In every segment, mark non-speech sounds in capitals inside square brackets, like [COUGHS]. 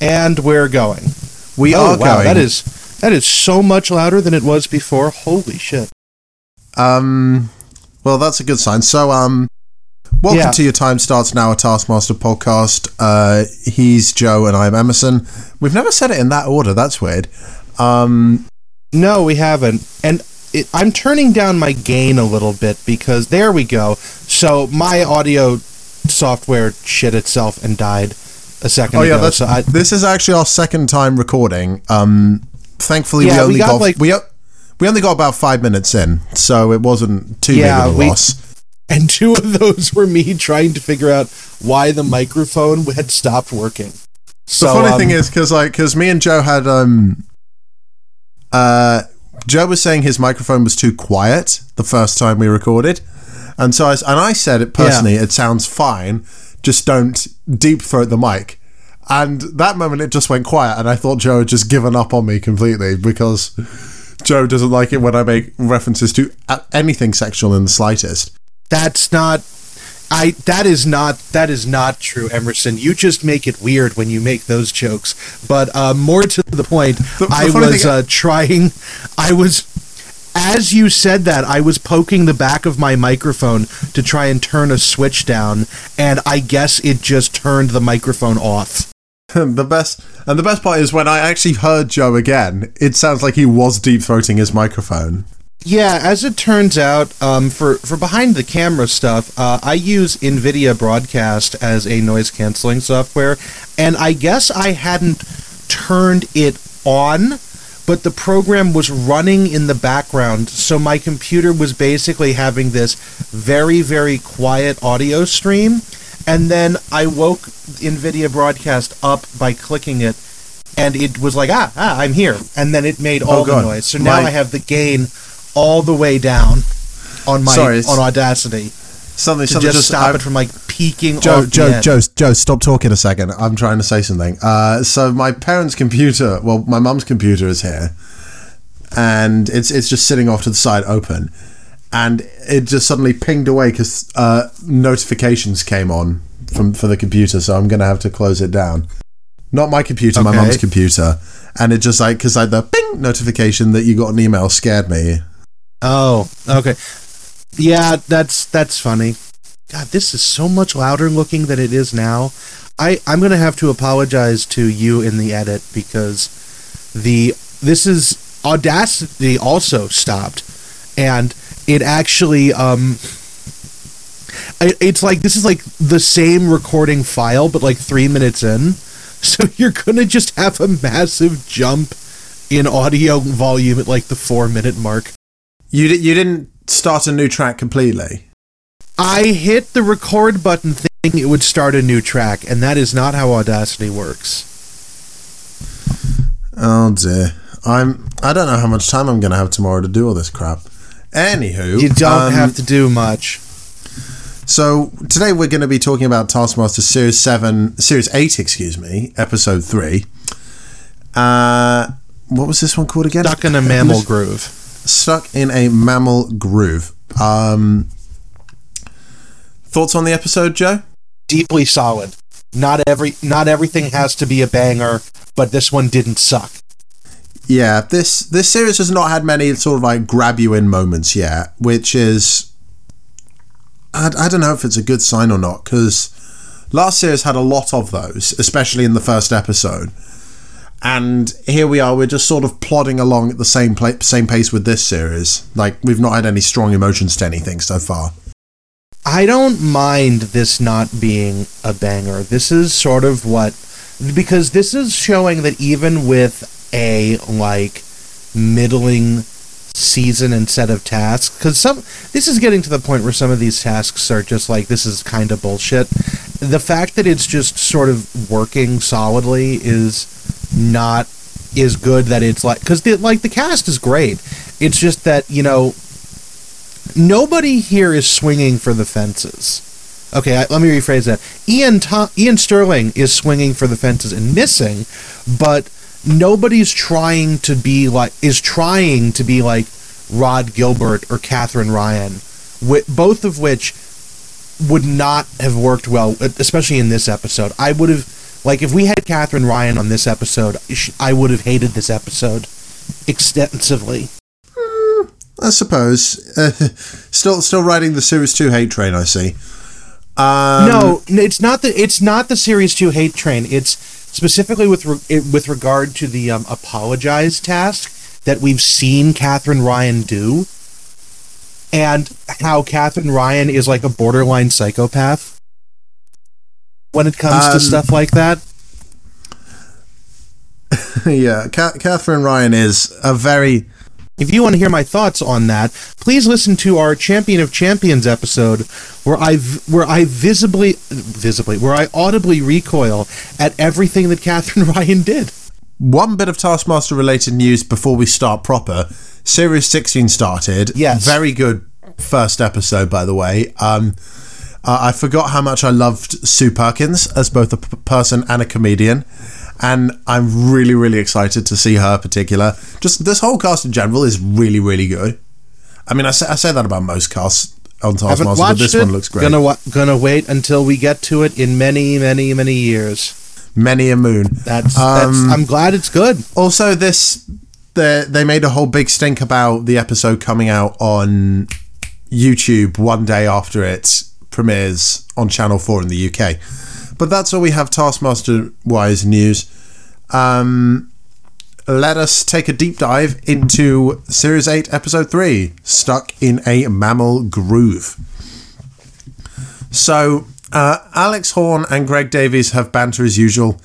And we're going. We oh, are wow, going. That is that is so much louder than it was before. Holy shit. Um, well, that's a good sign. So, um, welcome Yeah. to your time starts now, a Taskmaster podcast. Uh, he's Joe and I'm Emerson. We've never said it in that order. That's weird. Um, No, we haven't. And it, I'm turning down my gain a little bit because there we go. So my audio software shit itself and died a second oh yeah, ago. that's so I, this is actually our second time recording. Um, thankfully Yeah, we we only got, got, like- we we only got about five minutes in, so it wasn't too Yeah, big of a we- loss. and two of those were me trying to figure out why the microphone had stopped working. So the funny um, thing is because like because me and Joe had um uh Joe was saying his microphone was too quiet the first time we recorded, and so I and I said it personally. It sounds fine. Just don't deep throat the mic. And that moment it just went quiet, and I thought Joe had just given up on me completely because Joe doesn't like it when I make references to anything sexual in the slightest. that's not I that is not that is not true, Emerson. You just make it weird when you make those jokes. But uh, more to the point, the I was thing- uh, trying. I was as you said that I was poking the back of my microphone to try and turn a switch down, and I guess it just turned the microphone off. [LAUGHS] the best and the best part is when I actually heard Joe again, it sounds like he was deep throating his microphone. Yeah, as it turns out, um, for for behind the camera stuff, uh, I use NVIDIA Broadcast as a noise canceling software, and I guess I hadn't turned it on, but the program was running in the background, so my computer was basically having this very very quiet audio stream, and then I woke NVIDIA Broadcast up by clicking it. And it was like, ah, ah, I'm here. And then it made all Oh, the noise. So now My- I have the gain all the way down on my Sorry, on Audacity Something, to something just, stop I- it from like peaking. Joe, Joe. Joe, Joe, stop talking a second. I'm trying to say something. Uh, so my parents' computer, well, my mum's computer is here, and it's it's just sitting off to the side, open, and it just suddenly pinged away because uh, notifications came on from for the computer. So I'm gonna have to close it down. Not my computer, my mum's computer, and it just like because like the ping notification that you got an email scared me. Oh, okay. Yeah, that's that's funny. God, this is so much louder looking than it is now. I I'm gonna have to apologize to you in the edit because the this is Audacity also stopped, and it actually um. I- It's like this is like the same recording file, but like three minutes in. [LAUGHS] So you're gonna just have a massive jump in audio volume at like the four minute mark. You di- you didn't start a new track completely. I hit the record button thinking it would start a new track, and that is not how Audacity works. Oh dear. I'm I don't know how much time I'm gonna have tomorrow to do all this crap. Anywho, You don't um, have to do much. So today we're going to be talking about Taskmaster Series Seven, Series Eight, excuse me, Episode Three. Uh, what was this one called again? Stuck in a mammal groove. Stuck in a mammal groove. Um, thoughts on the episode, Joe? Deeply solid. Not every not everything has to be a banger, but this one didn't suck. Yeah, this this series has not had many sort of like grab you in moments yet, which is I, I don't know if it's a good sign or not because last series had a lot of those, especially in the first episode. And here we are, we're just sort of plodding along at the same same pace with this series. Like we've not had any strong emotions to anything so far. I don't mind this not being a banger. This is sort of what because this is showing that even with a like middling season and set of tasks cuz some this is getting to the point where some of these tasks are just like this is kind of bullshit. The fact that it's just sort of working solidly is not is good that it's like cuz the like the cast is great. It's just that, you know, nobody here is swinging for the fences. Okay, I, let me rephrase that. Ian Tom, Iain Stirling is swinging for the fences and missing, but nobody's trying to be like is trying to be like Rhod Gilbert or Katherine Ryan, whi- both of which would not have worked well, especially in this episode. I would have Like if we had Katherine Ryan on this episode, I would have hated this episode extensively. I suppose. Uh, [LAUGHS] still, still riding the Series Two hate train. I see. Um, no, it's not the it's not the series two hate train. It's specifically with re- it, with regard to the um, apologize task that we've seen Katherine Ryan do, and how Katherine Ryan is like a borderline psychopath when it comes Um, to stuff like that. [LAUGHS] yeah, Ca- Katherine Ryan is a very. If you want to hear my thoughts on that, please listen to our Champion of Champions episode where I where I visibly visibly where I audibly recoil at everything that Katherine [LAUGHS] Ryan did. One bit of Taskmaster related news before we start proper. Series 16 started. Yes. Very good first episode, by the way. Um, uh, I forgot how much I loved Sue Perkins as both a p- person and a comedian. And I'm really, really excited to see her particular. Just this whole cast in general is really, really good. I mean, I say, I say that about most casts on Taskmaster, but this it. one looks great. Gonna wa- gonna wait until we get to it in many, many, many years. Many a moon. That's, that's Um, I'm glad it's good. Also, this they they made a whole big stink about the episode coming out on YouTube one day after it premieres on Channel Four in the UK. But that's all we have Taskmaster wise news. Um, let us take a deep dive into Series Eight, Episode Three, "Stuck in a Mammal Groove." So, uh, Alex Horne and Greg Davies have banter as usual.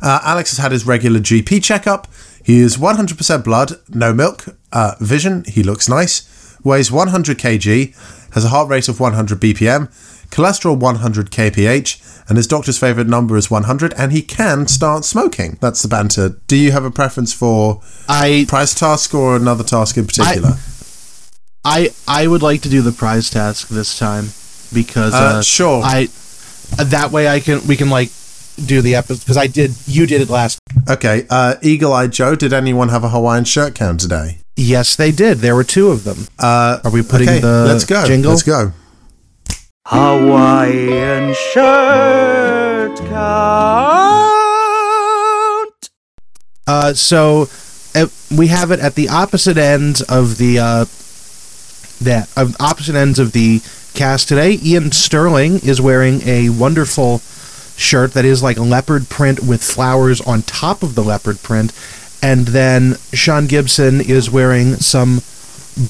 Uh, Alex has had his regular GP checkup. He is 100% blood, no milk, uh, vision, he looks nice, weighs 100 kg, has a heart rate of 100 BPM, cholesterol 100 kph, and his doctor's favourite number is 100, and he can start smoking. That's the banter. Do you have a preference for I prize task or another task in particular? I I would like to do the prize task this time because Uh, uh, sure. I that way I can we can like do the episode because I did you did it last. okay, uh, Eagle Eye Joe, did anyone have a Hawaiian shirt count today? Yes, they did. There were two of them. Uh, Are we putting okay, the let's go. jingle? Let's go. Hawaiian shirt count. Uh, so uh, we have it at the opposite ends of the uh, that of opposite ends of the cast today. Iain Stirling is wearing a wonderful shirt that is like leopard print with flowers on top of the leopard print, and then Sian Gibson is wearing some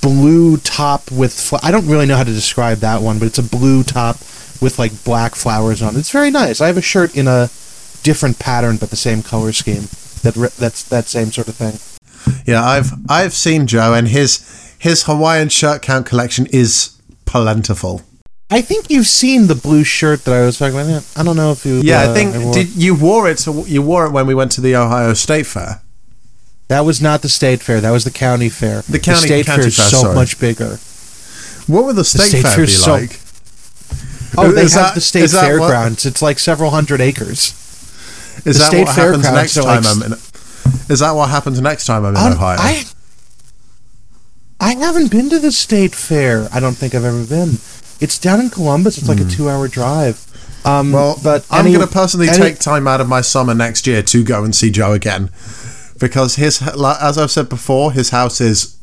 blue top with fl- I don't really know how to describe that one, but it's a blue top with like black flowers on. it. It's very nice. I have a shirt in a different pattern but the same color scheme. That re- that's that same sort of thing. Yeah, I've I've seen Joe, and his his Hawaiian shirt count collection is plentiful. I think you've seen the blue shirt that I was talking about. I don't know if you. Yeah, uh, I think wore- did you wore it? To, you wore it when we went to the Ohio State Fair. That was not the state fair. That was the county fair. The county- state county fair is so sorry. much bigger. What would the state, state fair fair be so- like? Oh, they Is have that- the state is that what- fairgrounds. It's like several hundred acres. Is the that state what happens next time like- I'm in? Is that what happens next time I'm in Um, Ohio? I I haven't been to the state fair. I don't think I've ever been. It's down in Columbus. It's like a two-hour drive. Um, Hmm. well, but I'm going to personally any- take time out of my summer next year to go and see Joe again, because his, as I've said before, his house is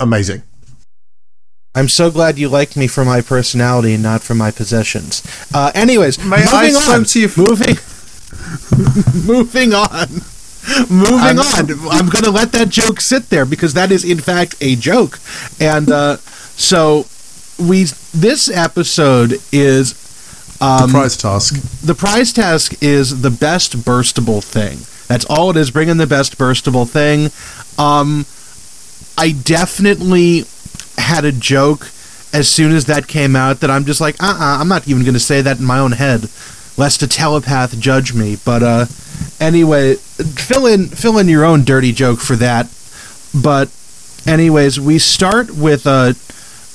amazing. I'm so glad you liked me for my personality and not for my possessions. Uh, anyways, May moving spoke on. to you f- moving, [LAUGHS] moving on. Moving on. I'm going to let that joke sit there because that is in fact a joke. And uh, so we this episode is um, Prize task. the prize task is the best burstable thing. That's all it is. Bring in the best burstable thing. Um, I definitely had a joke as soon as that came out that I'm just like, uh, uh-uh, I'm not even going to say that in my own head, lest a telepath judge me. But uh, anyway, fill in fill in your own dirty joke for that. But anyways, we start with uh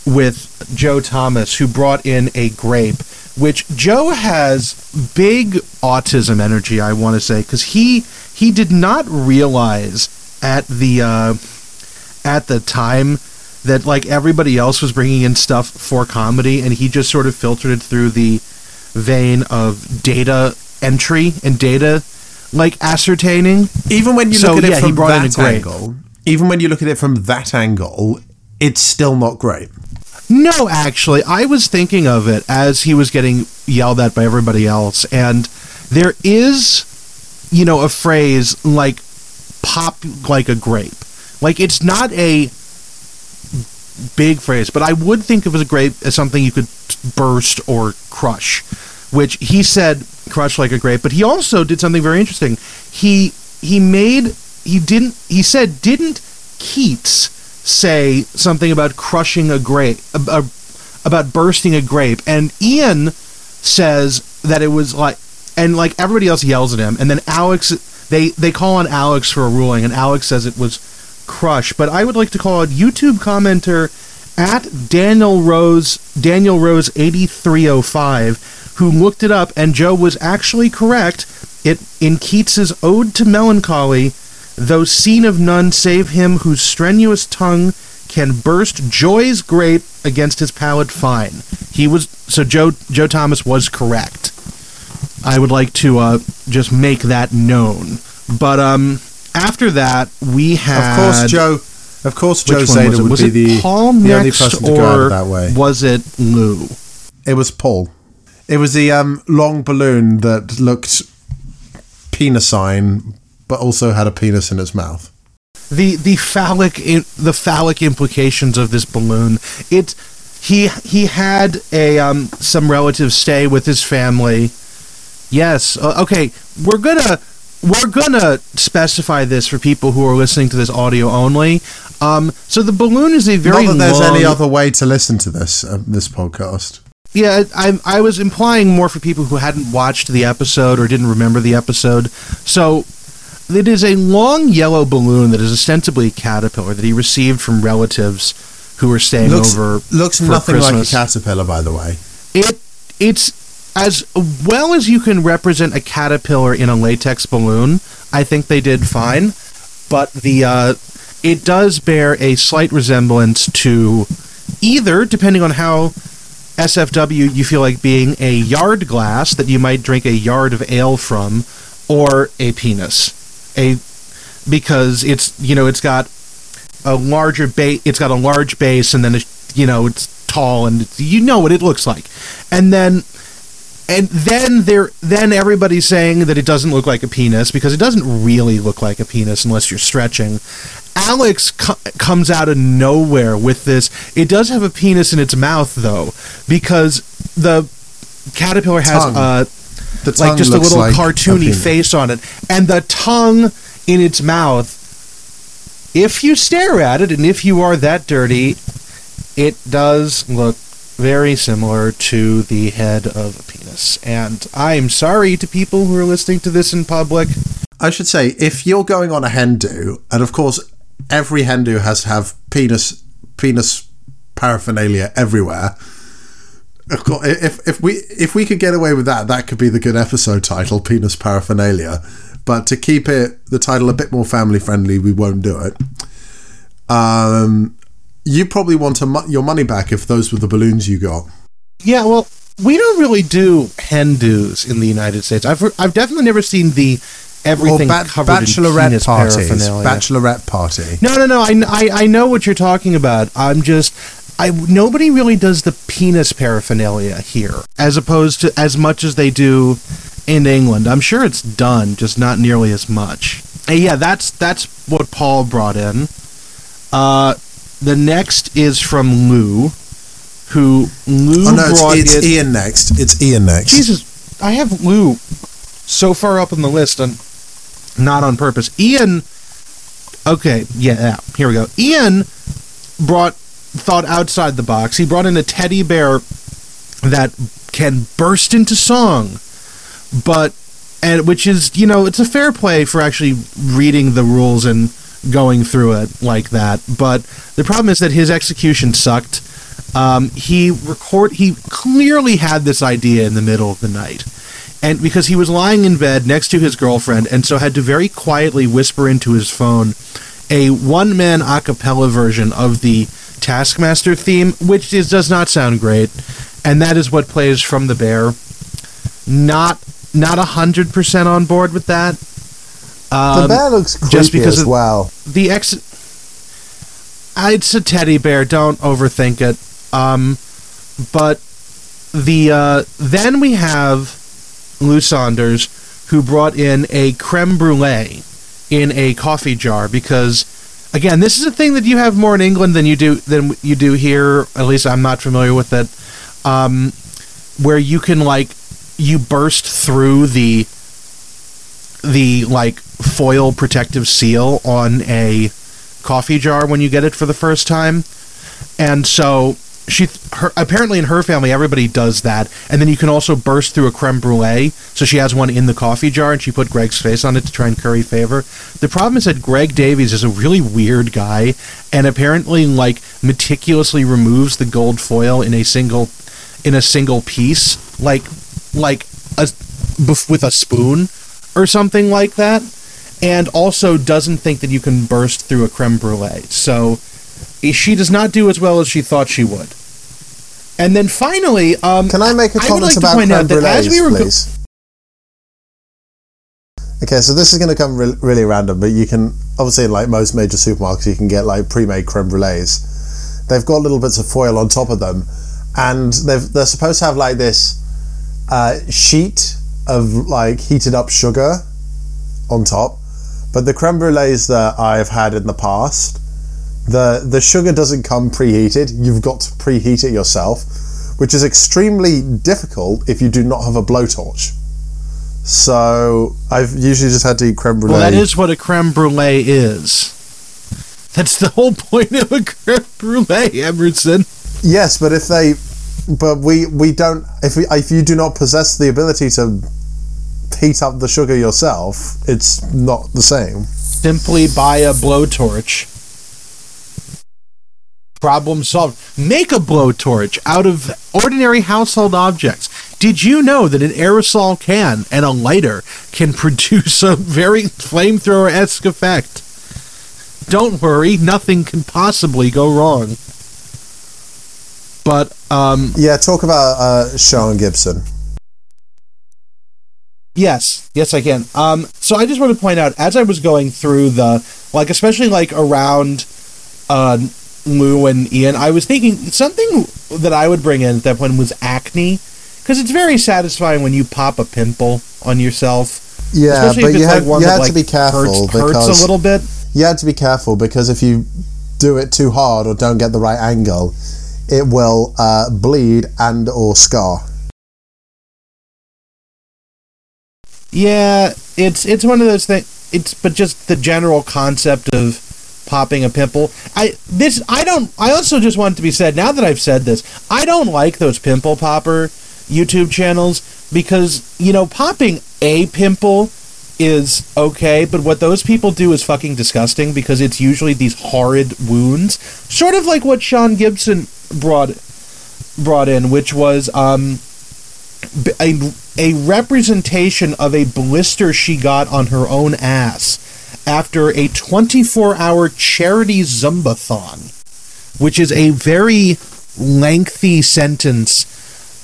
with Joe Thomas who brought in a grape, which Joe has big autism energy. I want to say because he he did not realize at the uh, at the time that like everybody else was bringing in stuff for comedy, and he just sort of filtered it through the vein of data entry and data like ascertaining. Even when you So, look at yeah, it he from brought in a that angle, even when you look at it from that angle, it's still not great. No, actually, I was thinking of it as he was getting yelled at by everybody else, and there is, you know, a phrase like "pop like a grape." Like it's not a big phrase, but I would think of as a grape as something you could burst or crush. Which he said crush like a grape, but he also did something very interesting. He he made he didn't he said didn't Keats say something about crushing a grape ab- about bursting a grape and Ian says that it was like and like everybody else yells at him and then Alex they they call on Alex for a ruling and Alex says it was crush but I would like to call out YouTube commenter at Daniel Rose Daniel Rose 8305 who looked it up and Joe was actually correct. It in Keats's Ode to Melancholy though seen of none save him whose strenuous tongue can burst joy's grape against his palate fine he was so Joe Joe Thomas was correct I would like to uh, just make that known but um after that we had Of course, Joe. Of course, Joe which Zeta was it? would Was be it the, Paul the only next, person to go out or of that way. was it Lou? It was Paul. It was the um, long balloon that looked penisine, but also had a penis in its mouth. The the phallic the phallic implications of this balloon. It he he had a um some relatives stay with his family. Yes. Uh, okay. We're gonna we're gonna specify this for people who are listening to this audio only. Um. So the balloon is a very Not that there's any other way to listen to this uh, this podcast. Yeah, I, I was implying more for people who hadn't watched the episode or didn't remember the episode. So, it is a long yellow balloon that is ostensibly a caterpillar that he received from relatives who were staying Looks over. looks nothing Christmas. like a caterpillar, by the way. It it's as well as you can represent a caterpillar in a latex balloon. I think they did fine, but the uh, it does bear a slight resemblance to either, depending on how SFW you feel like being a yard glass that you might drink a yard of ale from, or a penis, a because it's you know it's got a larger base. It's got a large base, and then it's, you know it's tall, and it's, you know what it looks like. And then, and then there, then everybody's saying that it doesn't look like a penis because it doesn't really look like a penis unless you're stretching. Alex co- comes out of nowhere with this. It does have a penis in its mouth though, because the caterpillar has Tongue. a The like just a little like cartoony penis. face on it, and the tongue in its mouth. If you stare at it, and if you are that dirty, it does look very similar to the head of a penis. And I'm sorry to people who are listening to this in public. I should say, if you're going on a hen do, and of course every hen do has to have penis penis paraphernalia everywhere. Of course, if if we if we could get away with that, that could be the good episode title, penis paraphernalia. But to keep it the title a bit more family friendly, we won't do it. Um, you probably want a, mo- your money back if those were the balloons you got. Yeah, well, we don't really do hen do's in the United States. I've I've definitely never seen the everything ba- covered in bachelorette penis parties, paraphernalia. bachelorette party. No, no, no. I, I, I know what you're talking about. I'm just. I, nobody really does the penis paraphernalia here, as opposed to as much as they do in England. I'm sure it's done, just not nearly as much. And yeah, that's that's what Paul brought in. Uh, the next is from Lou, who Lou Oh no, it's, brought it's it. Ian next. It's Ian next. Jesus, I have Lou so far up on the list, and not on purpose. Ian, okay, yeah, here we go. Ian brought thought outside the box. He brought in a teddy bear that can burst into song, but and which is you know it's a fair play for actually reading the rules and going through it like that. But the problem is that his execution sucked. Um, he record he clearly had this idea in the middle of the night. And because he was lying in bed next to his girlfriend and so had to very quietly whisper into his phone a one man a cappella version of the Taskmaster theme, which is, does not sound great. And that is what plays from the bear. Not not a hundred percent on board with that. The Um, bear looks creepy just because as well. the ex it's a teddy bear don't overthink it um but the uh then we have lou sanders who brought in a creme brulee in a coffee jar because again this is a thing that you have more in england than you do than you do here at least i'm not familiar with it um where you can like you burst through the the like foil protective seal on a coffee jar when you get it for the first time. And so she her apparently in her family everybody does that and then you can also burst through a creme brulee so she has one in the coffee jar and she put greg's face on it to try and curry favor the problem is that greg davies is a really weird guy and apparently like meticulously removes the gold foil in a single in a single piece like like a with a spoon or something like that and also doesn't think that you can burst through a creme brulee. So she does not do as well as she thought she would. And then finally, um, Can I make a comment like about creme brulees, we were go- please? Okay, so this is going to come re- really random, but you can obviously in like most major supermarkets you can get like pre-made creme brulees. They've got little bits of foil on top of them, and they've they're supposed to have like this uh, sheet of like heated up sugar on top. But the creme brulees that I've had in the past, the the sugar doesn't come preheated. You've got to preheat it yourself, which is extremely difficult if you do not have a blowtorch. So I've usually just had to eat creme brulee. well, that is what a creme brulee is. That's the whole point of a creme brulee, Emerson. yes, but if they, but we we don't if we, if you do not possess the ability to heat up the sugar yourself, it's not the same. Simply buy a blowtorch. Problem solved. Make a blowtorch out of ordinary household objects. Did you know that an aerosol can and a lighter can [LAUGHS] produce a very flamethrower esque effect? Don't worry, nothing can possibly go wrong. But, um, Yeah, talk about uh, Sian Gibson. Yes, yes, I can. Um, so I just want to point out as I was going through the like, especially like around uh, Lou and Ian, I was thinking something that I would bring in at that point was acne, because it's very satisfying when you pop a pimple on yourself. Yeah, especially but you like had, one you had like to be careful hurts, hurts because a little bit. you had to be careful because if you do it too hard or don't get the right angle, it will uh, bleed and or scar. Yeah, it's it's one of those things. It's but just the general concept of popping a pimple. I this I don't. I also just want it to be said now that I've said this. I don't like those pimple popper YouTube channels because you know popping a pimple is okay, but what those people do is fucking disgusting because it's usually these horrid wounds, sort of like what Sian Gibson brought brought in, which was um a, a representation of a blister she got on her own ass after a 24 hour charity Zumbathon, which is a very lengthy sentence,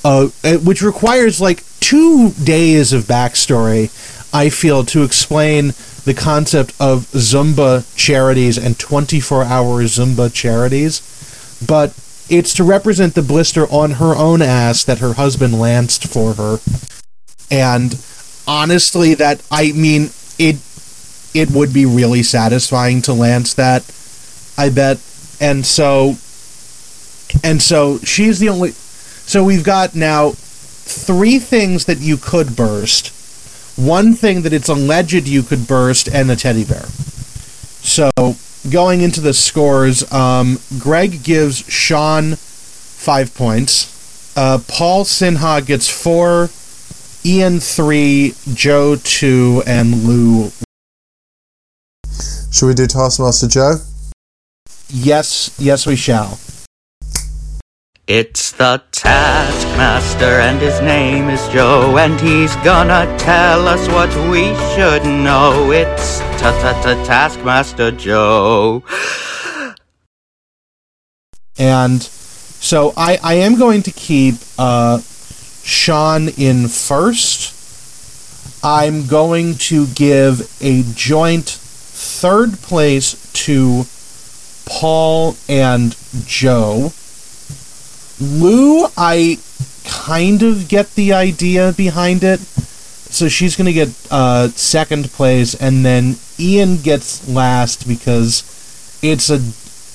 uh, uh, which requires like two days of backstory, I feel, to explain the concept of Zumba charities and 24 hour Zumba charities. But it's to represent the blister on her own ass that her husband lanced for her. And honestly, that I mean it it would be really satisfying to lance that. I bet. And so and so she's the only so we've got now three things that you could burst. One thing that it's alleged you could burst and a teddy bear. So going into the scores, um, Greg gives Sian five points. Uh, Paul Sinha gets four, Ian three, Joe two, and Lou. Should we do Taskmaster Joe? Yes, yes, we shall. It's the Taskmaster, and his name is Joe, and he's gonna tell us what we should know. It's ta ta ta Taskmaster Joe. And so I, I am going to keep uh, Sian in first I'm going to give a joint third place to Paul and Joe. Lou, I kind of get the idea behind it. So she's going to get uh, second place, and then Ian gets last because it's a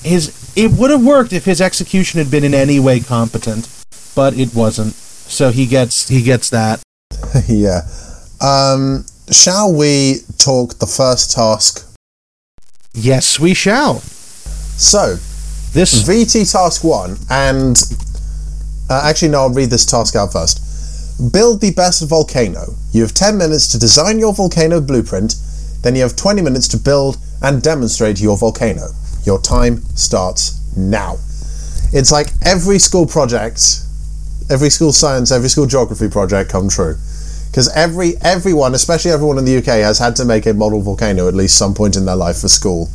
his. It would have worked if his execution had been in any way competent, but it wasn't. So he gets he gets that. [LAUGHS] yeah. Um, shall we talk the first task? Yes, we shall. So, This VT task one, and uh, actually, no, I'll read this task out first. Build the best volcano. You have 10 minutes to design your volcano blueprint, then you have 20 minutes to build and demonstrate your volcano. Your time starts now. It's like every school project, every school science, every school geography project come true. Because every everyone, especially everyone in the UK, has had to make a model volcano at least some point in their life for school.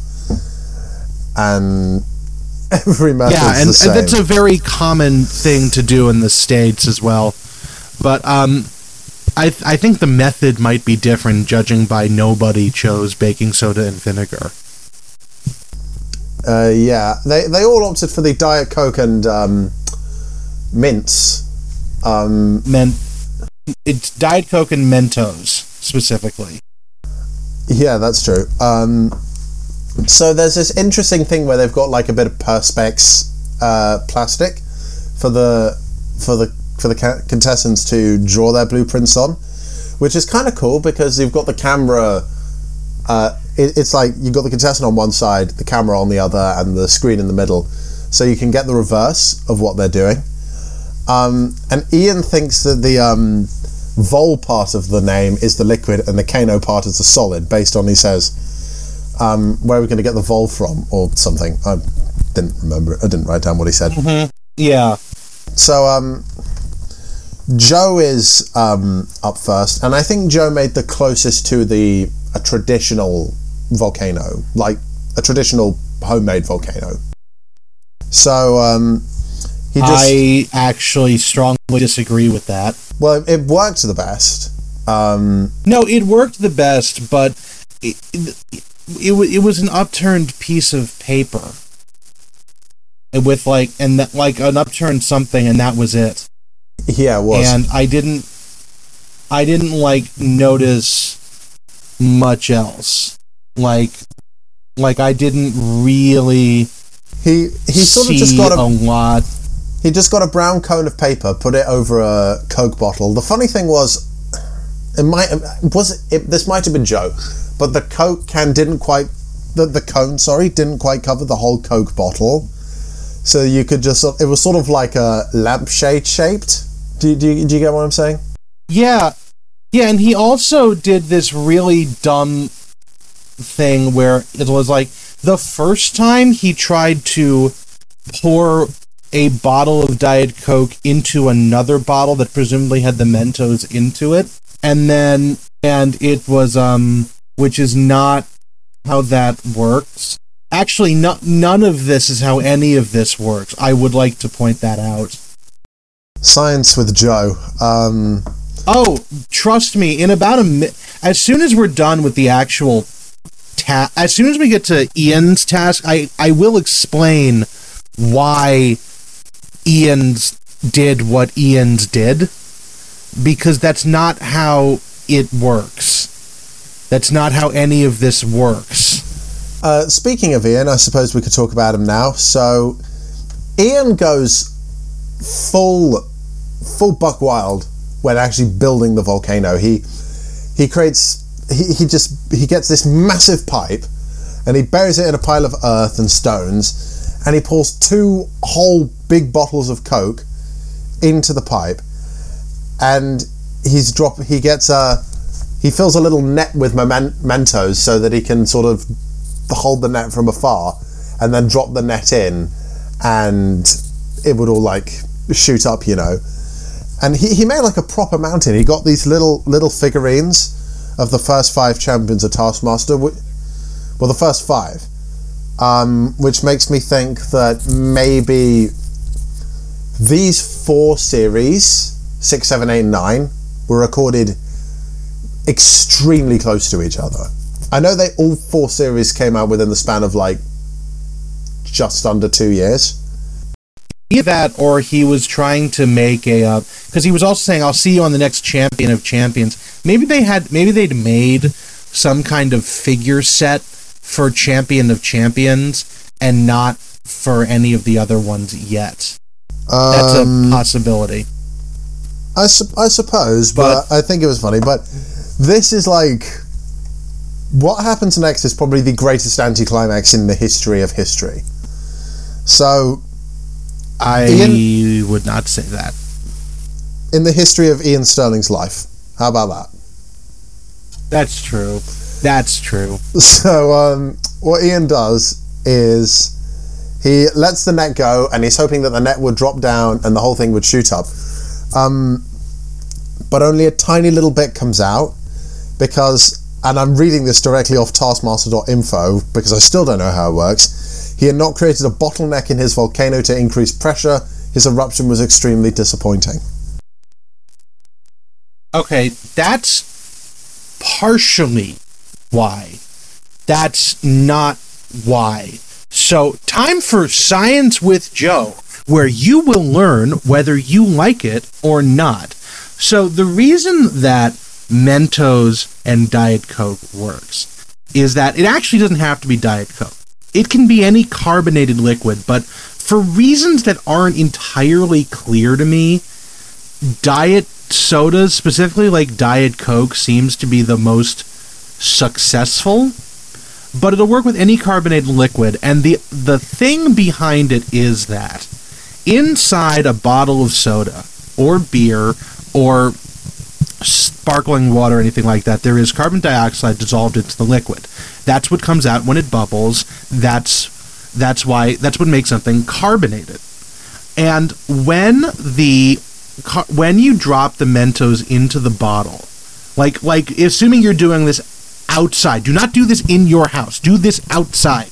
And [LAUGHS] every method yeah, and, and that's a very common thing to do in the states as well. But um, I th- I think the method might be different, judging by nobody chose baking soda and vinegar. Uh, yeah, they they all opted for the diet coke and um, mints. Um, Men, it's Diet Coke and Mentos specifically. yeah, that's true. Um, so there's this interesting thing where they've got like a bit of perspex uh, plastic for the for the for the ca- contestants to draw their blueprints on, which is kind of cool because you've got the camera. Uh, it, it's like you've got the contestant on one side, the camera on the other, and the screen in the middle, so you can get the reverse of what they're doing. Um, and Ian thinks that the um, vol part of the name is the liquid and the kano part is the solid, based on he says, um, where are we going to get the vol from or something. I didn't remember it. I didn't write down what he said. Yeah, So um, Joe is um, up first, and I think Joe made the closest to the a traditional volcano, like a traditional homemade volcano. So um, he just I actually strongly disagree with that. Well, it worked the best. Um, No, it worked the best, but it, it, it, it was an upturned piece of paper. With like, and that, like an upturned something, and that was it. yeah, it was. And I didn't, I didn't like notice much else. Like, like I didn't really he he sort of just got a a lot. He just got a brown cone of paper, put it over a Coke bottle. The funny thing was, it might was it, this might have been Joe, but the Coke can didn't quite the the cone sorry didn't quite cover the whole Coke bottle, so you could just it was sort of like a lampshade shaped. Do, do, do you get what I'm saying? Yeah. Yeah, and he also did this really dumb thing where it was like the first time he tried to pour a bottle of Diet Coke into another bottle that presumably had the Mentos into it. And then, and it was, um, which is not how that works. Actually, no, none of this is how any of this works. I would like to point that out. Science with Joe. Um, Oh, trust me, in about a mi- as soon as we're done with the actual task, as soon as we get to Ian's task, I I will explain why Ian's did what Ian's did because that's not how it works. That's not how any of this works. Uh, speaking of Ian, I suppose we could talk about him now. So, Ian goes full, full buck wild when actually building the volcano. He he creates he, he just he gets this massive pipe and he buries it in a pile of earth and stones and he pours two whole big bottles of coke into the pipe and he's drop he gets a he fills a little net with mementos so that he can sort of hold the net from afar and then drop the net in and it would all like shoot up you know. And he, he made like a proper mountain. He got these little little figurines of the first five champions of taskmaster well the first five um, which makes me think that maybe these four series six seven eight nine were recorded extremely close to each other. I know they all four series came out within the span of like just under two years. Either that, or he was trying to make a because he was also saying, "I'll see you on the next Champion of Champions." Maybe they had, maybe they'd made some kind of figure set for Champion of Champions and not for any of the other ones yet. That's a Um, possibility. I, su- I suppose, but, I think it was funny. But this is like what happens next is probably the greatest anticlimax in the history of history. So, I Ian- would not say that. in the history of Iain Stirling's life, how about that? That's true. That's true. So, um, what Ian does is he lets the net go, and he's hoping that the net would drop down and the whole thing would shoot up. Um, but only a tiny little bit comes out because, and I'm reading this directly off Taskmaster.info because I still don't know how it works. He had not created a bottleneck in his volcano to increase pressure. His eruption was extremely disappointing. Okay, that's partially why. That's not why. So, time for Science with Joe, where you will learn whether you like it or not. So, the reason that Mentos and Diet Coke works is that it actually doesn't have to be Diet Coke. It can be any carbonated liquid, but for reasons that aren't entirely clear to me, diet sodas, specifically like Diet Coke, seems to be the most successful. But it'll work with any carbonated liquid, and the the thing behind it is that inside a bottle of soda or beer or sparkling water or anything like that, there is carbon dioxide dissolved into the liquid. That's what comes out when it bubbles. That's that's why that's what makes something carbonated. And when the when you drop the Mentos into the bottle, like like assuming you're doing this outside, do not do this in your house. Do this outside.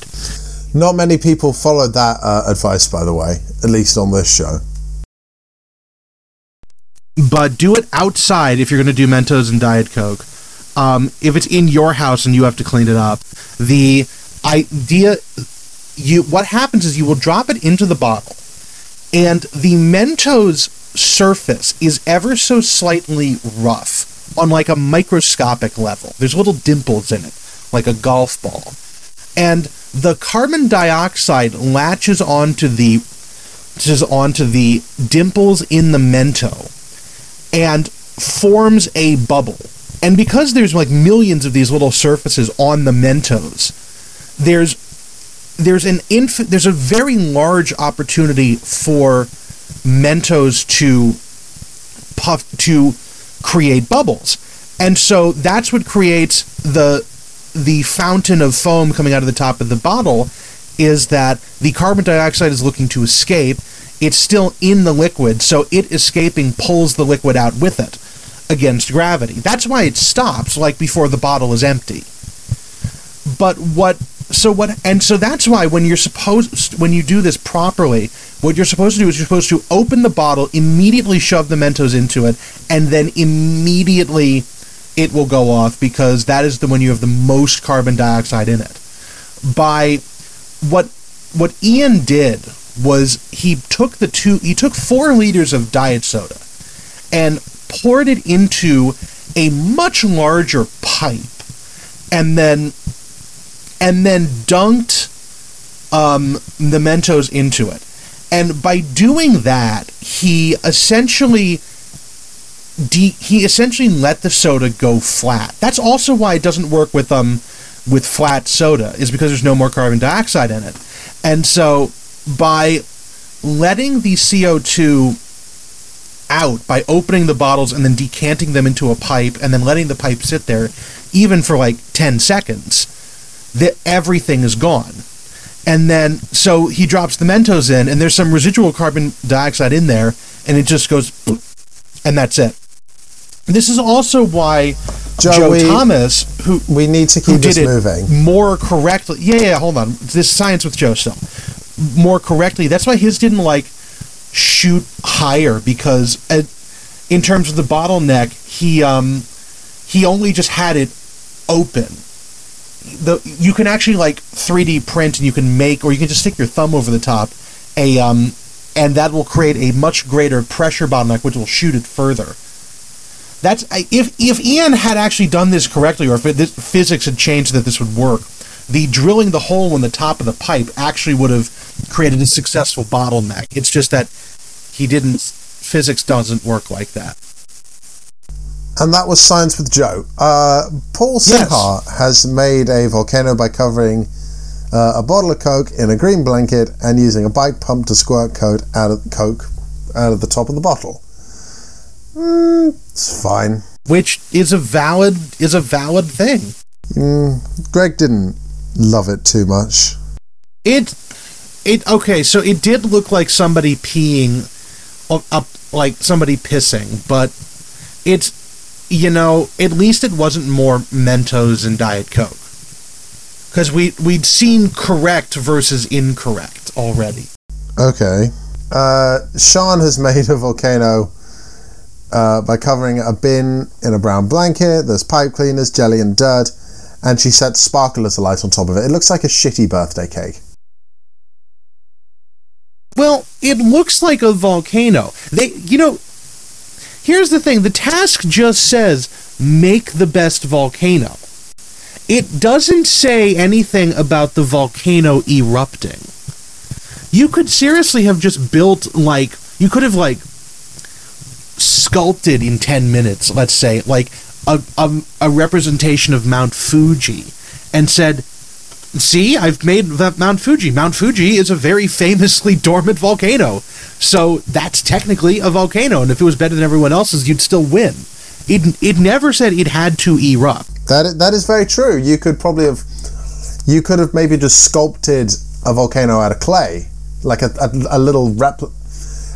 Not many people followed that uh, advice, by the way, at least on this show. but do it outside if you're going to do Mentos and Diet Coke. Um, if it's in your house and you have to clean it up, the idea you what happens is you will drop it into the bottle, and the Mentos surface is ever so slightly rough on like a microscopic level. There's little dimples in it, like a golf ball, and the carbon dioxide latches onto the latches onto the dimples in the Mento and forms a bubble. And because there's like millions of these little surfaces on the Mentos, there's there's an inf- there's a very large opportunity for Mentos to puff to create bubbles. And so that's what creates the the fountain of foam coming out of the top of the bottle is that the carbon dioxide is looking to escape. It's still in the liquid, so it escaping pulls the liquid out with it against gravity. That's why it stops like before the bottle is empty. But what so what and so that's why when you're supposed when you do this properly, what you're supposed to do is you're supposed to open the bottle, immediately shove the Mentos into it, and then immediately it will go off because that is the when you have the most carbon dioxide in it. By what what Ian did was he took the two he took four liters of diet soda and poured it into a much larger pipe and then and then dunked um, the Mentos into it. And by doing that, he essentially de- he essentially let the soda go flat. That's also why it doesn't work with um with flat soda is because there's no more carbon dioxide in it. And so by letting the CO2 out by opening the bottles and then decanting them into a pipe and then letting the pipe sit there even for like 10 seconds that everything is gone and then so he drops the mentos in and there's some residual carbon dioxide in there and it just goes and that's it this is also why Joe, joe we- thomas who We need to keep this moving. more correctly. Yeah, yeah, hold on. This science with Joe still. More correctly. That's why his didn't like shoot higher because uh, in terms of the bottleneck, he um he only just had it open. The you can actually like 3D print and you can make or you can just stick your thumb over the top a um and that will create a much greater pressure bottleneck which will shoot it further. That's if if Ian had actually done this correctly or if this, physics had changed that this would work, the drilling the hole in the top of the pipe actually would have created a successful bottleneck. It's just that he didn't physics doesn't work like that. And that was Science with Joe. Uh, Paul Yes. Has made a volcano by covering uh, a bottle of Coke in a green blanket and using a bike pump to squirt coke out of Coke out of the top of the bottle. Mm, it's fine. which is a valid is a valid thing. Mm, Greg didn't love it too much. It it okay, so it did look like somebody peeing up, up like somebody pissing, but it's you know, at least it wasn't more Mentos and Diet Coke. Cuz we we'd seen correct versus incorrect already. Okay. Uh, Sian has made a volcano uh, by covering a bin in a brown blanket. There's pipe cleaners, jelly, and dirt. And she set sparkle as a light on top of it. It looks like a shitty birthday cake. Well, it looks like a volcano. They, you know, here's the thing the task just says make the best volcano. It doesn't say anything about the volcano erupting. You could seriously have just built, like, you could have, like, sculpted in 10 minutes, let's say, like, a, a, a representation of Mount Fuji and said, See, I've made that Mount Fuji. Mount Fuji is a very famously [LAUGHS] dormant volcano. So that's technically a volcano, and if it was better than everyone else's, you'd still win. It, it never said it had to erupt. That that is very true. You could probably have, you could have maybe just sculpted a volcano out of clay, like a, a, a little repl,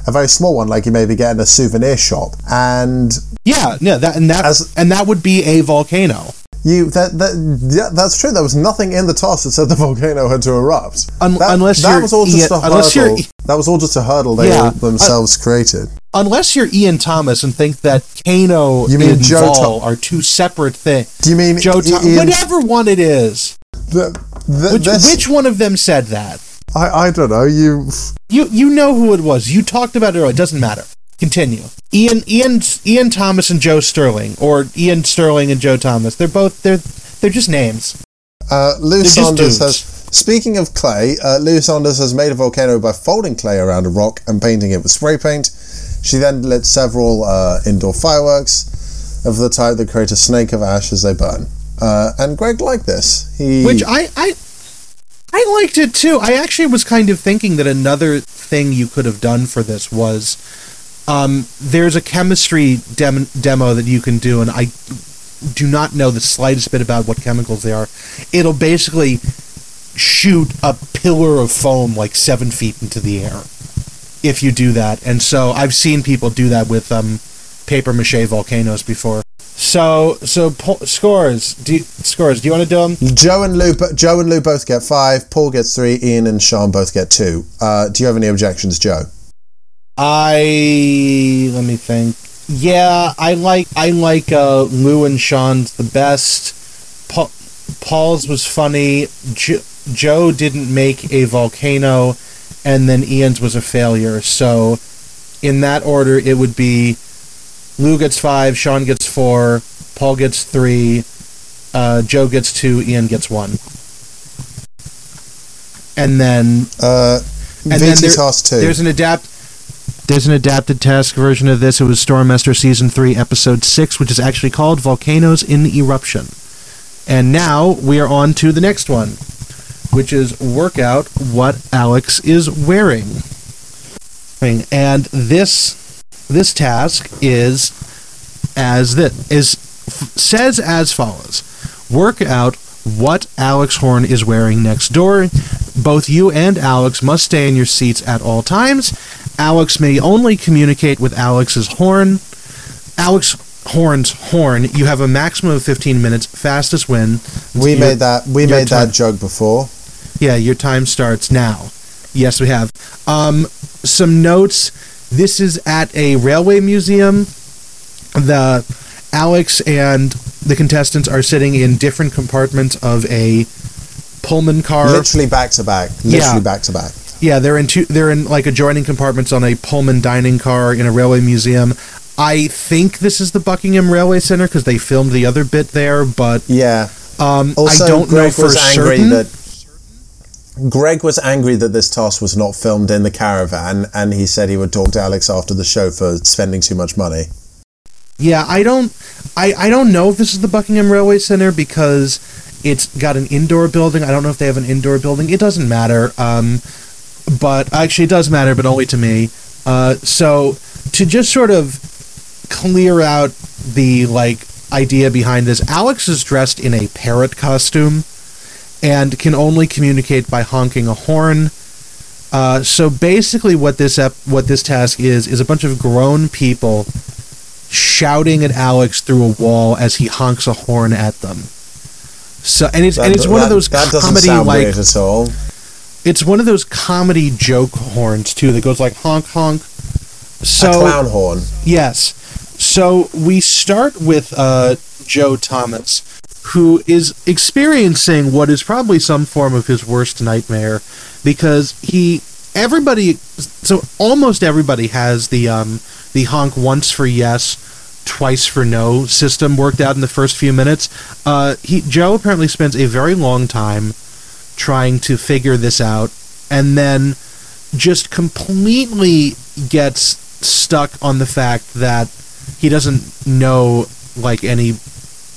a very small one, like you maybe get in a souvenir shop, and Yeah, yeah, that and that As- and that would be a volcano. You that that yeah, that's true. There was nothing in the toss that said the [LAUGHS] volcano had to erupt. Un- that, unless that you're- was all just a hurdle. That was all just a hurdle they Yeah, themselves created. Unless you're Iain Thomas and think that Kano You mean and Joe Vol Tho- are two separate things. Do you mean Joe, Iain- whatever one it is. the- the- Which, this- which one of them said that? I I don't know. You You you know who it was. You talked about it earlier. It doesn't matter. Continue. Iain Iain Iain Thomas and Joe Stirling, or Iain Stirling and Joe Thomas. They're both they're they're just names. Uh, Lou Sanders has. Speaking of clay, uh, Lou Sanders has made a volcano by folding clay around a rock and painting it with spray paint. She then lit several uh, indoor fireworks of the type that create a snake of ash as they burn. Uh, and Greg liked this. He Which I I I liked it too. I actually was kind of thinking that another thing you could have done for this was um, there's a chemistry dem- demo that you can do, and I do not know the slightest bit about what chemicals they are. It'll basically shoot a pillar of foam like seven feet into the air if you do that. And so I've seen people do that with um, paper mache volcanoes before. So so scores. Do you, scores? Do you want to do them? Joe and Lou, Joe and Lou both get five. Paul gets three. Iain and Sian both get two. Uh, do you have any objections, Joe? I let me think. Yeah, I like I like uh, Lou and Sian's the best. Pa- Paul's was funny. Jo- Joe didn't make a volcano, and then Iain's was a failure. So, in that order, it would be Lou gets five, Sian gets four, Paul gets three, uh, Joe gets two, Iain gets one. And then Uh, and then there-. There's an adapt. There's an adapted task version of this. It was Stormester season three, episode six, which is actually called "Volcanoes in Eruption." And now we are on to the next one, which is work out what Alex is wearing. And this this task is as this is says as follows: Work out what Alex Horne is wearing next door. Both you and Alex must stay in your seats at all times. Alex may only communicate with Alex's horn. Alex Horne's horn. You have a maximum of 15 minutes. Fastest win. we Your- made that. We made time- that joke before. yeah, your time starts now. Yes, we have. Um, some notes. This is at a railway museum. The Alex and the contestants are sitting in different compartments of a Pullman car. Literally back to back. Literally Yeah. back to back. Yeah, they're in two. They're in like adjoining compartments on a Pullman dining car in a railway museum. I think this is the Buckingham Railway Center because they filmed the other bit there, but Yeah. um, Also, I don't Greg know for was angry certain. that Greg was angry that this toss was not filmed in the caravan, and he said he would talk to Alex after the show for spending too much money. Yeah, I don't, I, I don't know if this is the Buckingham Railway Center because it's got an indoor building. I don't know if they have an indoor building. It doesn't matter. Um, but actually, it does matter, but only to me. Uh, so to just sort of clear out the like idea behind this, Alex is dressed in a parrot costume and can only communicate by honking a horn. Uh, so basically, what this ep- what this task is is a bunch of grown people shouting at Alex through a wall as he honks a horn at them. So and it's and it's one of that- those that doesn't comedy like at all. It's one of those comedy joke horns too that goes like honk honk. So a clown horn. Yes. So we start with uh, Joe Thomas, who is experiencing what is probably some form of his worst nightmare, because he everybody so almost everybody has the um, the honk once for yes, twice for no system worked out in the first few minutes. Uh, he Joe apparently spends a very long time trying to figure this out, and then just completely gets stuck on the fact that he doesn't know like any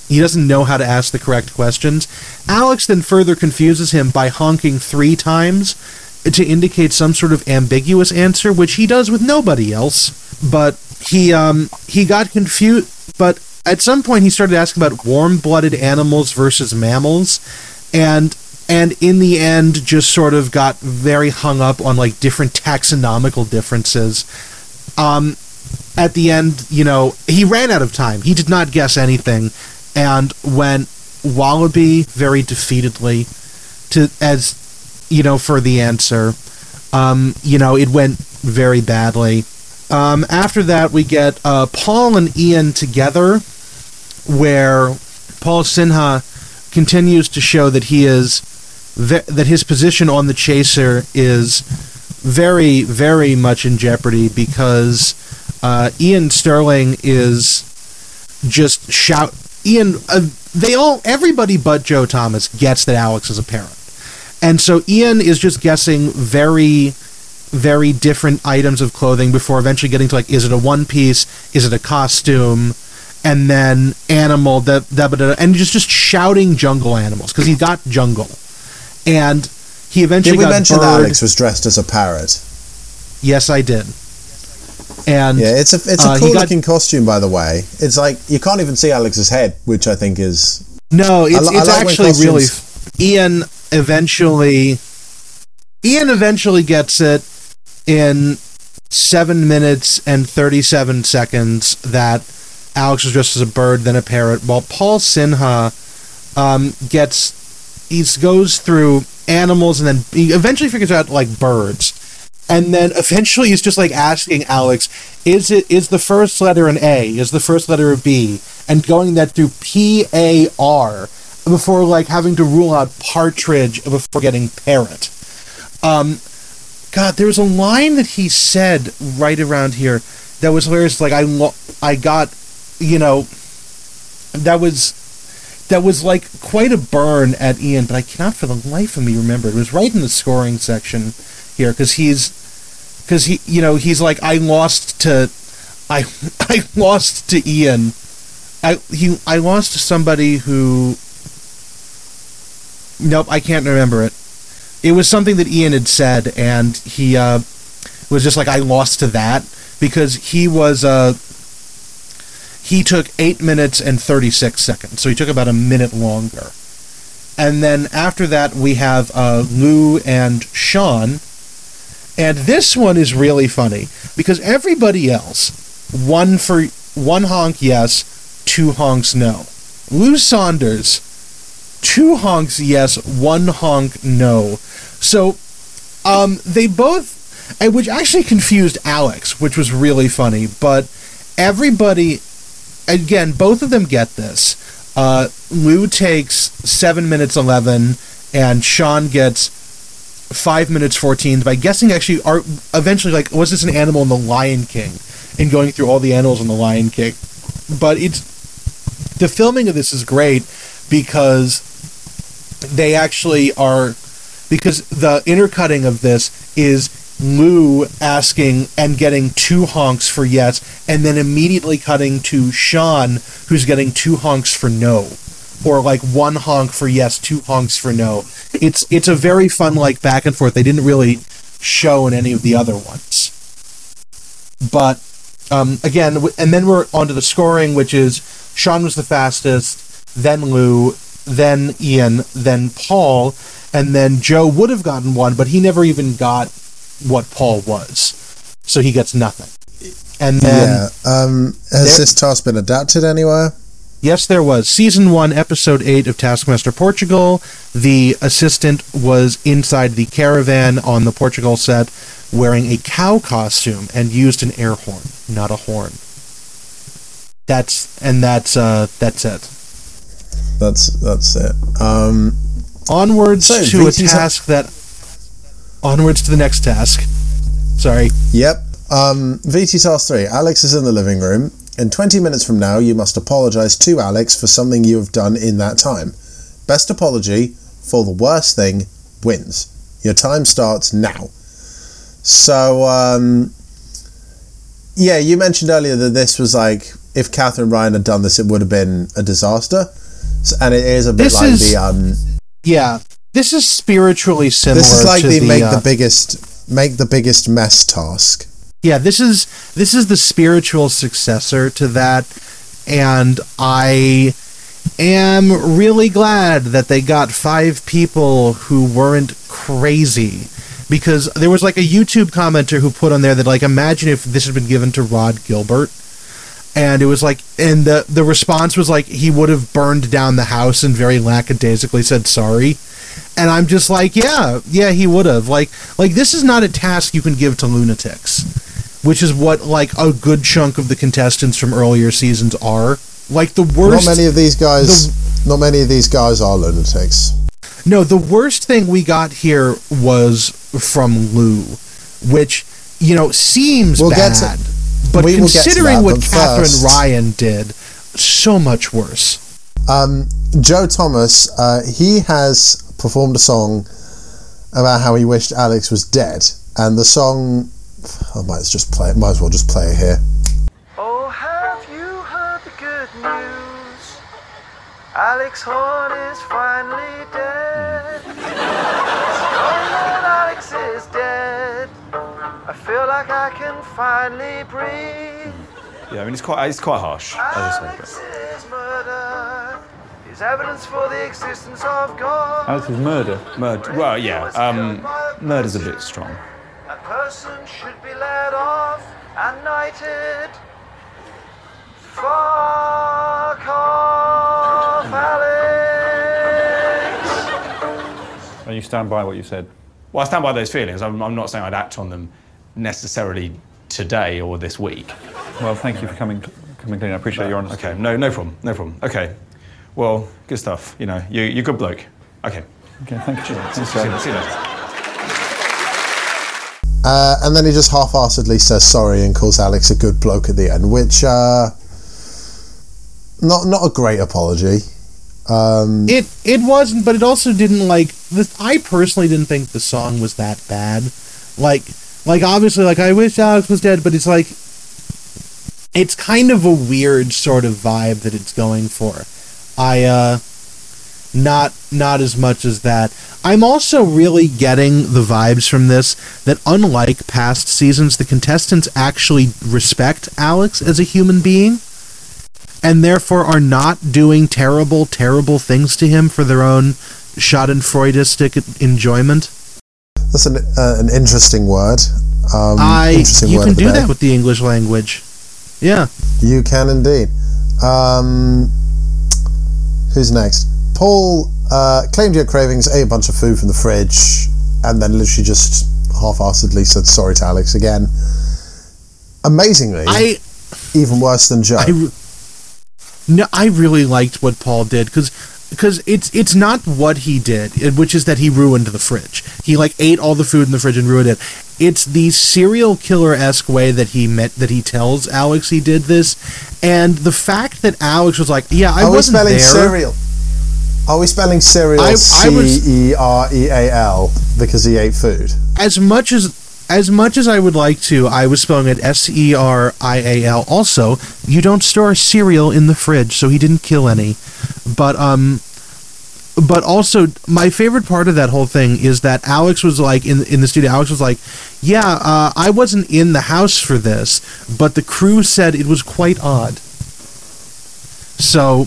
he doesn't know how to ask the correct questions. Alex then further confuses him by honking 3 times to indicate some sort of ambiguous answer which he does with nobody else, but he um he got confused but at some point he started asking about warm-blooded animals versus mammals and and in the end just sort of got very hung up on like different taxonomical differences. Um at the end you know he ran out of time. He did not guess anything and went wallaby very defeatedly to as you know for the answer. Um you know it went very badly. Um after that we get uh paul and iain together where paul sinha continues to show that he is ve- that his position on the chaser is very very much in jeopardy because uh, Iain Stirling is just shout Iain uh, they all everybody but Joe Thomas gets that Alex is a parent. And so Iain is just guessing very very different items of clothing before eventually getting to like is it a one piece, is it a costume, and then animal da, da, da, da, and just just shouting jungle animals because he got jungle. And he eventually Did we got mention bird. that Alex was dressed as a parrot? Yes, I did. And Yeah, it's a it's a Uh, cool got- looking costume, by the way. It's like you can't even see Alex's head, which I think is No, it's, I it's like actually really. Iain eventually. Iain eventually gets it in seven minutes and 37 seconds that Alex was dressed as a bird, then a parrot, while Paul Sinha um, gets. He goes through animals and then he eventually figures out like birds. And then eventually he's just like asking Alex, is it is the first letter an A? Is the first letter a B? And going that through P A R before like having to rule out partridge before getting parrot. Um God, there was a line that he said right around here that was hilarious. Like I lo- I got you know that was that was like quite a burn at Iain, but I cannot for the life of me remember. It was right in the scoring section here because he's because he you know he's like I lost to I [LAUGHS] I lost to Iain. I he I lost to somebody who Nope, I can't remember it. It was something that Iain had said and he uh was just like I lost to that because he was uh he took 8 minutes and 36 seconds. So he took about a minute longer. And then after that we have uh Lou and Sian and this one is really funny because everybody else, one for one honk yes, two honks no. Lou Sanders, two honks yes, one honk no. So, um, they both, which actually confused Alex, which was really funny. But everybody, again, both of them get this. Uh, Lou takes seven minutes eleven, and Sian gets five minutes fourteen. By guessing, actually, are eventually like was this an animal in the Lion King, and going through all the animals in the Lion King. But it's the filming of this is great because they actually are because the intercutting of this is Lou asking and getting two honks for yes, and then immediately cutting to Sian, who's getting two honks for no, or like one honk for yes, two honks for no. It's it's a very fun like back and forth. They didn't really show in any of the other ones, but um, again, and then we're onto the scoring, which is Sian was the fastest, then Lou, then Iain, then Paul, and then Joe would have gotten one, but he never even got what Paul was, so he gets nothing. And then, yeah, um, has there, this task been adapted anywhere? Yes, there was. Season 1, Episode 8 of Taskmaster Portugal. The assistant was inside the caravan on the Portugal set wearing a cow costume and used an air horn, not a horn. That's and that's uh that's it. That's that's it. Um onwards so, to VT's a task that onwards to the next task. Sorry. Yep. Um VT task 3. Alex is in the living room. In 20 minutes from now, you must apologize to Alex for something you have done in that time. Best apology for the worst thing wins. Your time starts now. So, um, yeah, you mentioned earlier that this was like if Katherine Ryan had done this, it would have been a disaster. So, and it is a bit this like is, the um, yeah. This is spiritually similar. This is like the, the make uh, the biggest make the biggest mess task. Yeah, this is this is the spiritual successor to that, and I am really glad that they got five people who weren't crazy because there was like a YouTube commenter who put on there that like imagine if this had been given to Rhod Gilbert and it was like and the the response was like he would have burned down the house and very lackadaisically said sorry and i'm just like yeah yeah he would have. Like like this is not a task you can give to lunatics which is what like a good chunk of the contestants from earlier seasons are. Like the worst not many of these guys the, not many of these guys are lunatics. No the worst thing we got here was from lou which you know seems we'll bad but we considering that, what but Katherine first, Ryan did, so much worse. Um, Joe Thomas, uh, he has performed a song about how he wished Alex was dead, and the song, I might just play it. Might as well just play it here. Oh, have you heard the good news? Alex Horne is finally dead. Alex is dead. I feel like I can finally breathe. Yeah, I mean it's quite it's quite harsh. Alex is murder is evidence for the existence of God. Alex is murder. Murder. Well, yeah. Um, murder's a bit strong. A person should be let off and knighted. Fuck off, Alex. And you stand by what you said. Well, I stand by those feelings. I'm, I'm not saying I'd act on them necessarily today or this week. Well, thank you for coming coming clean. I appreciate your honesty. Okay, no, no problem, no problem. Okay, well, good stuff. You know, you, you're a good bloke. Okay. Okay, thank you. Thanks, see, you, see you later. Uh, and then he just half-heartedly says sorry and calls Alex a good bloke at the end, which uh, not not a great apology. Um, it it wasn't, but it also didn't like. This, I personally didn't think the song was that bad. Like like obviously, like I wish Alex was dead, but it's like it's kind of a weird sort of vibe that it's going for. I uh not not as much as that. I'm also really getting the vibes from this that unlike past seasons, the contestants actually respect Alex as a human being and therefore are not doing terrible, terrible things to him for their own schadenfreudistic enjoyment. That's an, uh, an interesting word. Um, I interesting you word can do that with the English language. Yeah, you can indeed. Um, who's next? Paul uh, claimed he had cravings, ate a bunch of food from the fridge, and then literally just half-assedly said sorry to Alex again. Amazingly, I even worse than Joe. I, No, I really liked what Paul did because because it's it's not what he did, which is that he ruined the fridge. He like ate all the food in the fridge and ruined it. It's the serial killer esque way that he met that he tells Alex he did this, and the fact that Alex was like, "Yeah, I Are we wasn't spelling there." cereal? Are we spelling cereal C E R E A L because he ate food? as much as as much as I would like to, I was spelling it S E R I A L. Also, you don't store cereal in the fridge, so he didn't kill any. But um, but also my favorite part of that whole thing is that Alex was like in in the studio. Alex was like, "Yeah, uh, I wasn't in the house for this, but the crew said it was quite odd." So,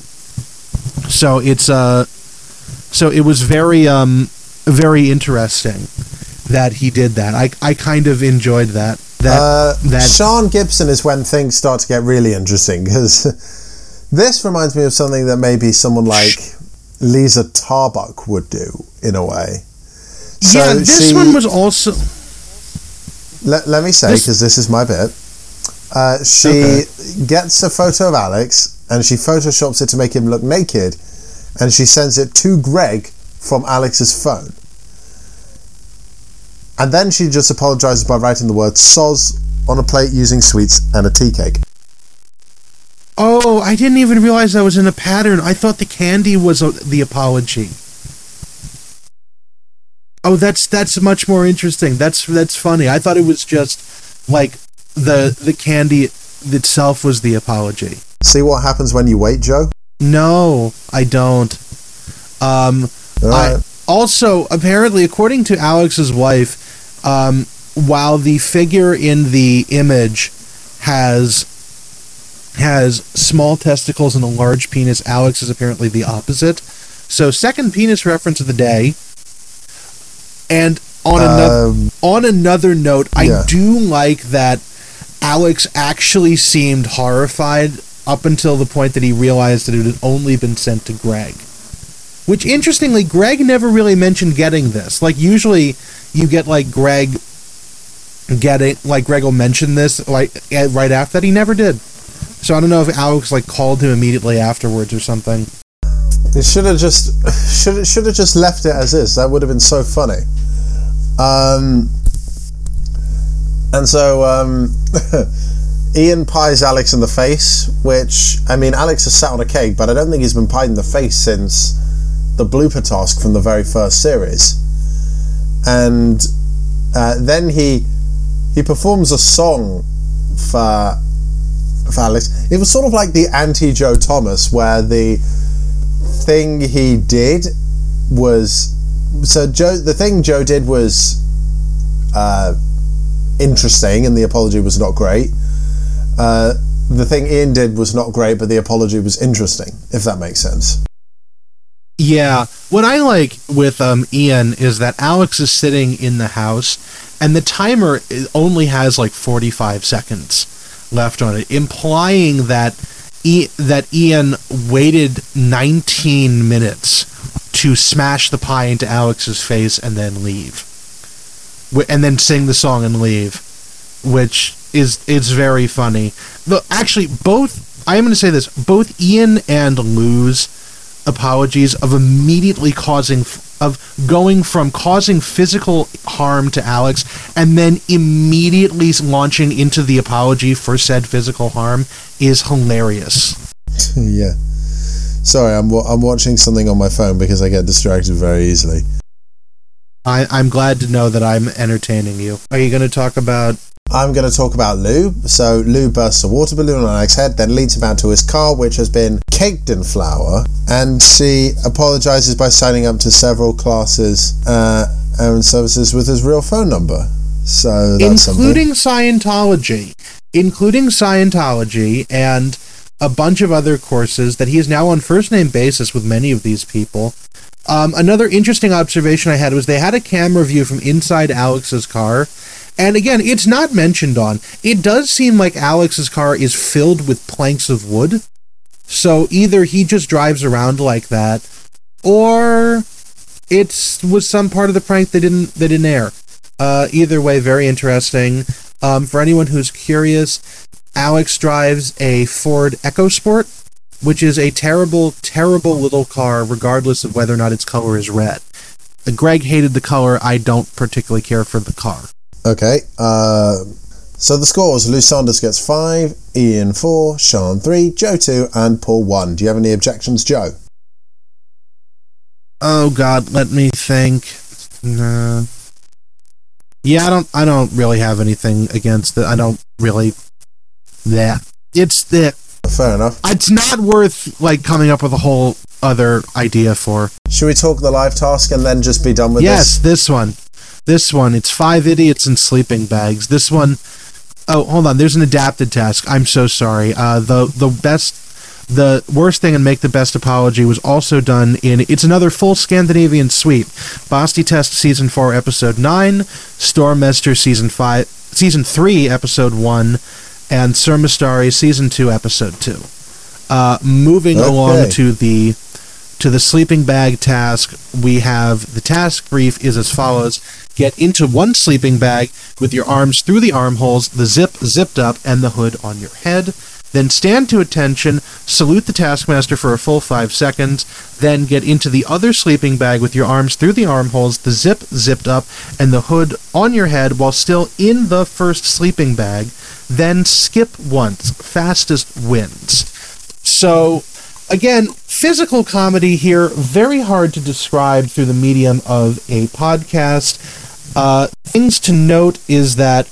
so it's uh, so it was very um, very interesting that he did that. I I kind of enjoyed that. That Uh, that Sian Gibson is when things start to get really interesting because [LAUGHS] this reminds me of something that maybe someone like Liza Tarbuck would do in a way. So yeah, this she- one was also Let, let me say, This- because this is my bit. Uh, she Okay. gets a photo of Alex and she photoshops it to make him look naked, and she sends it to Greg from Alex's phone. And then she just apologizes by writing the word "soz" on a plate using sweets and a tea cake. Oh, I didn't even realize that was in a pattern. I thought the candy was the apology. Oh, that's that's much more interesting. That's that's funny. I thought it was just like the the candy itself was the apology. See what happens when you wait, Joe? No, I don't. Um, All I, also, apparently, according to Alex's wife, um, while the figure in the image has has small testicles and a large penis, Alex is apparently the opposite. So, second penis reference of the day. And on another Um, on another note, yeah. I do like that Alex actually seemed horrified up until the point that he realized that it had only been sent to Greg. Which, interestingly, Greg never really mentioned getting this. Like, usually you get, like, Greg getting, like, Greg will mention this, like, eh, right after that. He never did. So I don't know if Alex, like, called him immediately afterwards or something. It should have just [LAUGHS] should should have just left it as is. That would have been so funny. Um, and so um, [LAUGHS] Iain pies Alex in the face, which I mean, Alex has sat on a cake, but I don't think he's been pied in the face since the blooper task from the very first series. And uh, then he he performs a song for for Alex. It was sort of like the anti Joe Thomas, where the thing he did was so Joe. The thing Joe did was uh, interesting, and the apology was not great. Uh, the thing Iain did was not great, but the apology was interesting. If that makes sense. Yeah, what I like with um, Iain is that Alex is sitting in the house, and the timer only has like forty-five seconds left on it, implying that e- that Iain waited nineteen minutes to smash the pie into Alex's face and then leave, and then sing the song and leave, which is it's very funny. Though actually, both I am going to say this: both Iain and Lou's apologies of immediately causing of going from causing physical harm to Alex and then immediately launching into the apology for said physical harm is hilarious. [LAUGHS] yeah. Sorry, I'm wa- I'm watching something on my phone because I get distracted very easily. I, I'm glad to know that I'm entertaining you. Are you going to talk about? I'm going to talk about Lou. So Lou bursts a water balloon on Alex's head, then leads him out to his car, which has been caked in flour, and she apologizes by signing up to several classes uh, and services with his real phone number. So including Scientology, including Scientology and a bunch of other courses that he is now on first name basis with many of these people. Um, another interesting observation I had was they had a camera view from inside Alex's car. And again, it's not mentioned on. It does seem like Alex's car is filled with planks of wood. So either he just drives around like that, or it was some part of the prank they didn't they didn't air. Uh, either way, very interesting. Um, for anyone who's curious, Alex drives a Ford EcoSport, which is a terrible, terrible little car, regardless of whether or not its color is red. Uh, Greg hated the color. I don't particularly care for the car. Okay. Uh, so the scores: Lou Sanders gets five, Iain four, Sian three, Joe two, and Paul one. Do you have any objections, Joe? Oh God, let me think. Nah. Yeah, I don't. I don't really have anything against it. I don't really. Yeah, it's the. Fair enough. It's not worth like coming up with a whole other idea for. Should we talk the live task and then just be done with yes, this? Yes, this one. This one. It's five idiots in sleeping bags. This one oh hold on. There's an adapted task. I'm so sorry. Uh, the the best. The worst thing and make the best apology was also done in it's another full Scandinavian suite. Bäst i test season four episode nine, Stormester season five season three episode one, and Suurmestari season two episode two. Uh, moving Okay. along to the to the sleeping bag task, we have the task brief is as follows: Get into one sleeping bag with your arms through the armholes, the zip zipped up, and the hood on your head. Then stand to attention, salute the taskmaster for a full five seconds, then get into the other sleeping bag with your arms through the armholes, the zip zipped up, and the hood on your head while still in the first sleeping bag. Then skip once. Fastest wins. So, again, physical comedy here, very hard to describe through the medium of a podcast. Uh, things to note is that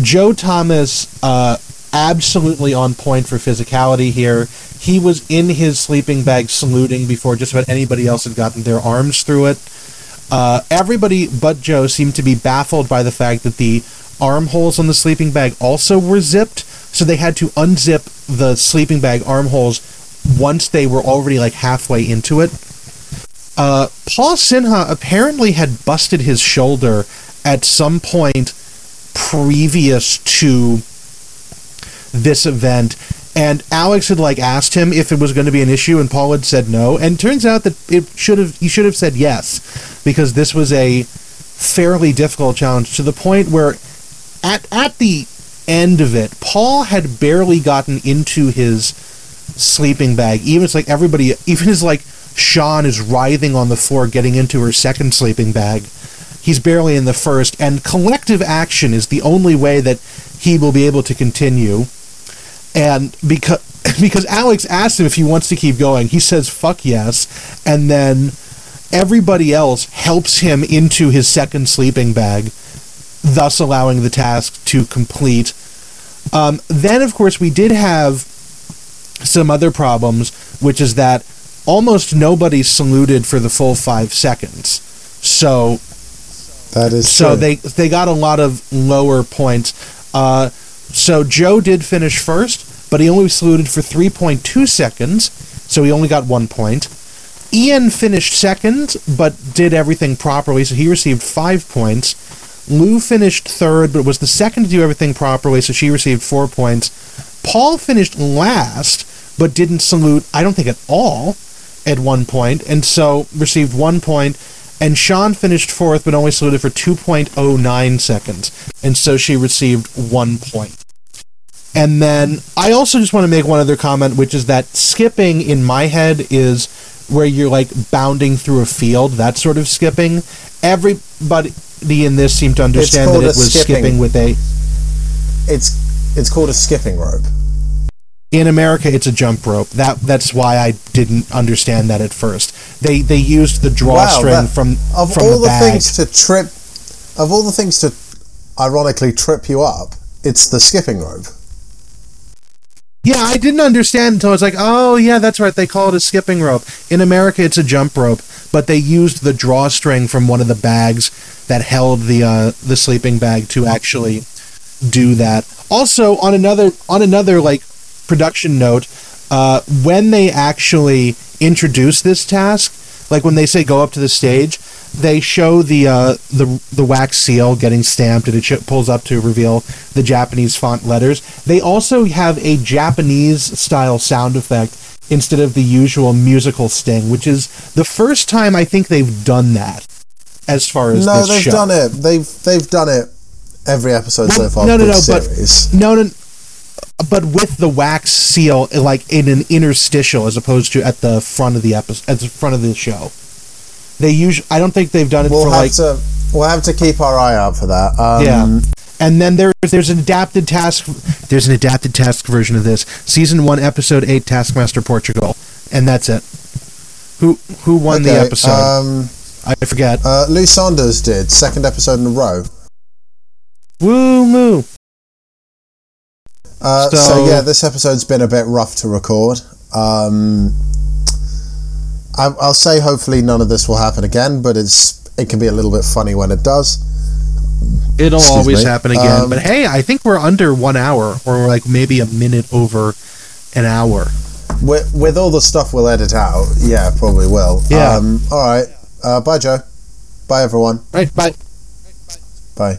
Joe Thomas, uh, absolutely on point for physicality here. He was in his sleeping bag saluting before just about anybody else had gotten their arms through it. Uh, everybody but Joe seemed to be baffled by the fact that the armholes on the sleeping bag also were zipped, so they had to unzip the sleeping bag armholes once they were already like halfway into it. Uh, Paul Sinha apparently had busted his shoulder at some point previous to this event and Alex had like asked him if it was going to be an issue and Paul had said no and turns out that it should have he should have said yes because this was a fairly difficult challenge to the point where at at the end of it Paul had barely gotten into his sleeping bag. Even it's like everybody even as like Sian is writhing on the floor getting into her second sleeping bag he's barely in the first. And collective action is the only way that he will be able to continue. And because [COUGHS] because Alex asked him if he wants to keep going, he says fuck yes, and then everybody else helps him into his second sleeping bag, thus allowing the task to complete. Um, then, of course, we did have some other problems, which is that almost nobody saluted for the full five seconds. So That is so true. they they got a lot of lower points. Uh, so Joe did finish first, but he only saluted for 3.2 seconds, so he only got one point. Iain finished second, but did everything properly, so he received five points. Lou finished third, but was the second to do everything properly, so she received four points. Paul finished last, but didn't salute, I don't think at all, at one point, and so received one point. And Sian finished fourth, but only saluted for 2.09 seconds, and so she received one point. And then I also just want to make one other comment, which is that skipping in my head is where you're like bounding through a field, that sort of skipping. Everybody in this seemed to understand that it was skipping. skipping with a. it's it's called a skipping rope. In America, it's a jump rope. That that's why I didn't understand that at first. They they used the drawstring that- from Of from all the the, bag. things to trip, of all the things to ironically trip you up, it's the skipping rope. Yeah, I didn't understand until I was like, oh yeah, that's right. They call it a skipping rope. In America, it's a jump rope, but they used the drawstring from one of the bags that held the uh, the sleeping bag to actually do that. Also, on another on another like production note, uh, when they actually introduce this task, like when they say go up to the stage, they show the uh, the the wax seal getting stamped, and it sh- pulls up to reveal the Japanese font letters. They also have a Japanese style sound effect instead of the usual musical sting, which is the first time I think they've done that. As far as No, this they've show. done it. They've they've done it every episode so far. no, no, no, this but no, no. But with the wax seal like in an interstitial as opposed to at the front of the episode at the front of the show. They usually I don't think they've done it We'll for have like to we'll have to keep our eye out for that. Um, yeah. And then there's there's an adapted task there's an adapted task version of this. Season 1 episode 8 Taskmaster Portugal and that's it. Who who won the episode? Um, I forget. uh, Lou Sanders did second episode in a row. Woo moo. Uh, so, So- yeah, this episode's been a bit rough to record. Um, I, I'll say hopefully none of this will happen again, but it's it can be a little bit funny when it does. It'll Excuse always me. happen again. Um, but hey, I think we're under 1 hour or like maybe a minute over an hour. With, with all the stuff we'll edit out, yeah, probably will. Yeah. Um, all right. Uh, bye, Joe. Bye, everyone. Right, bye. Bye.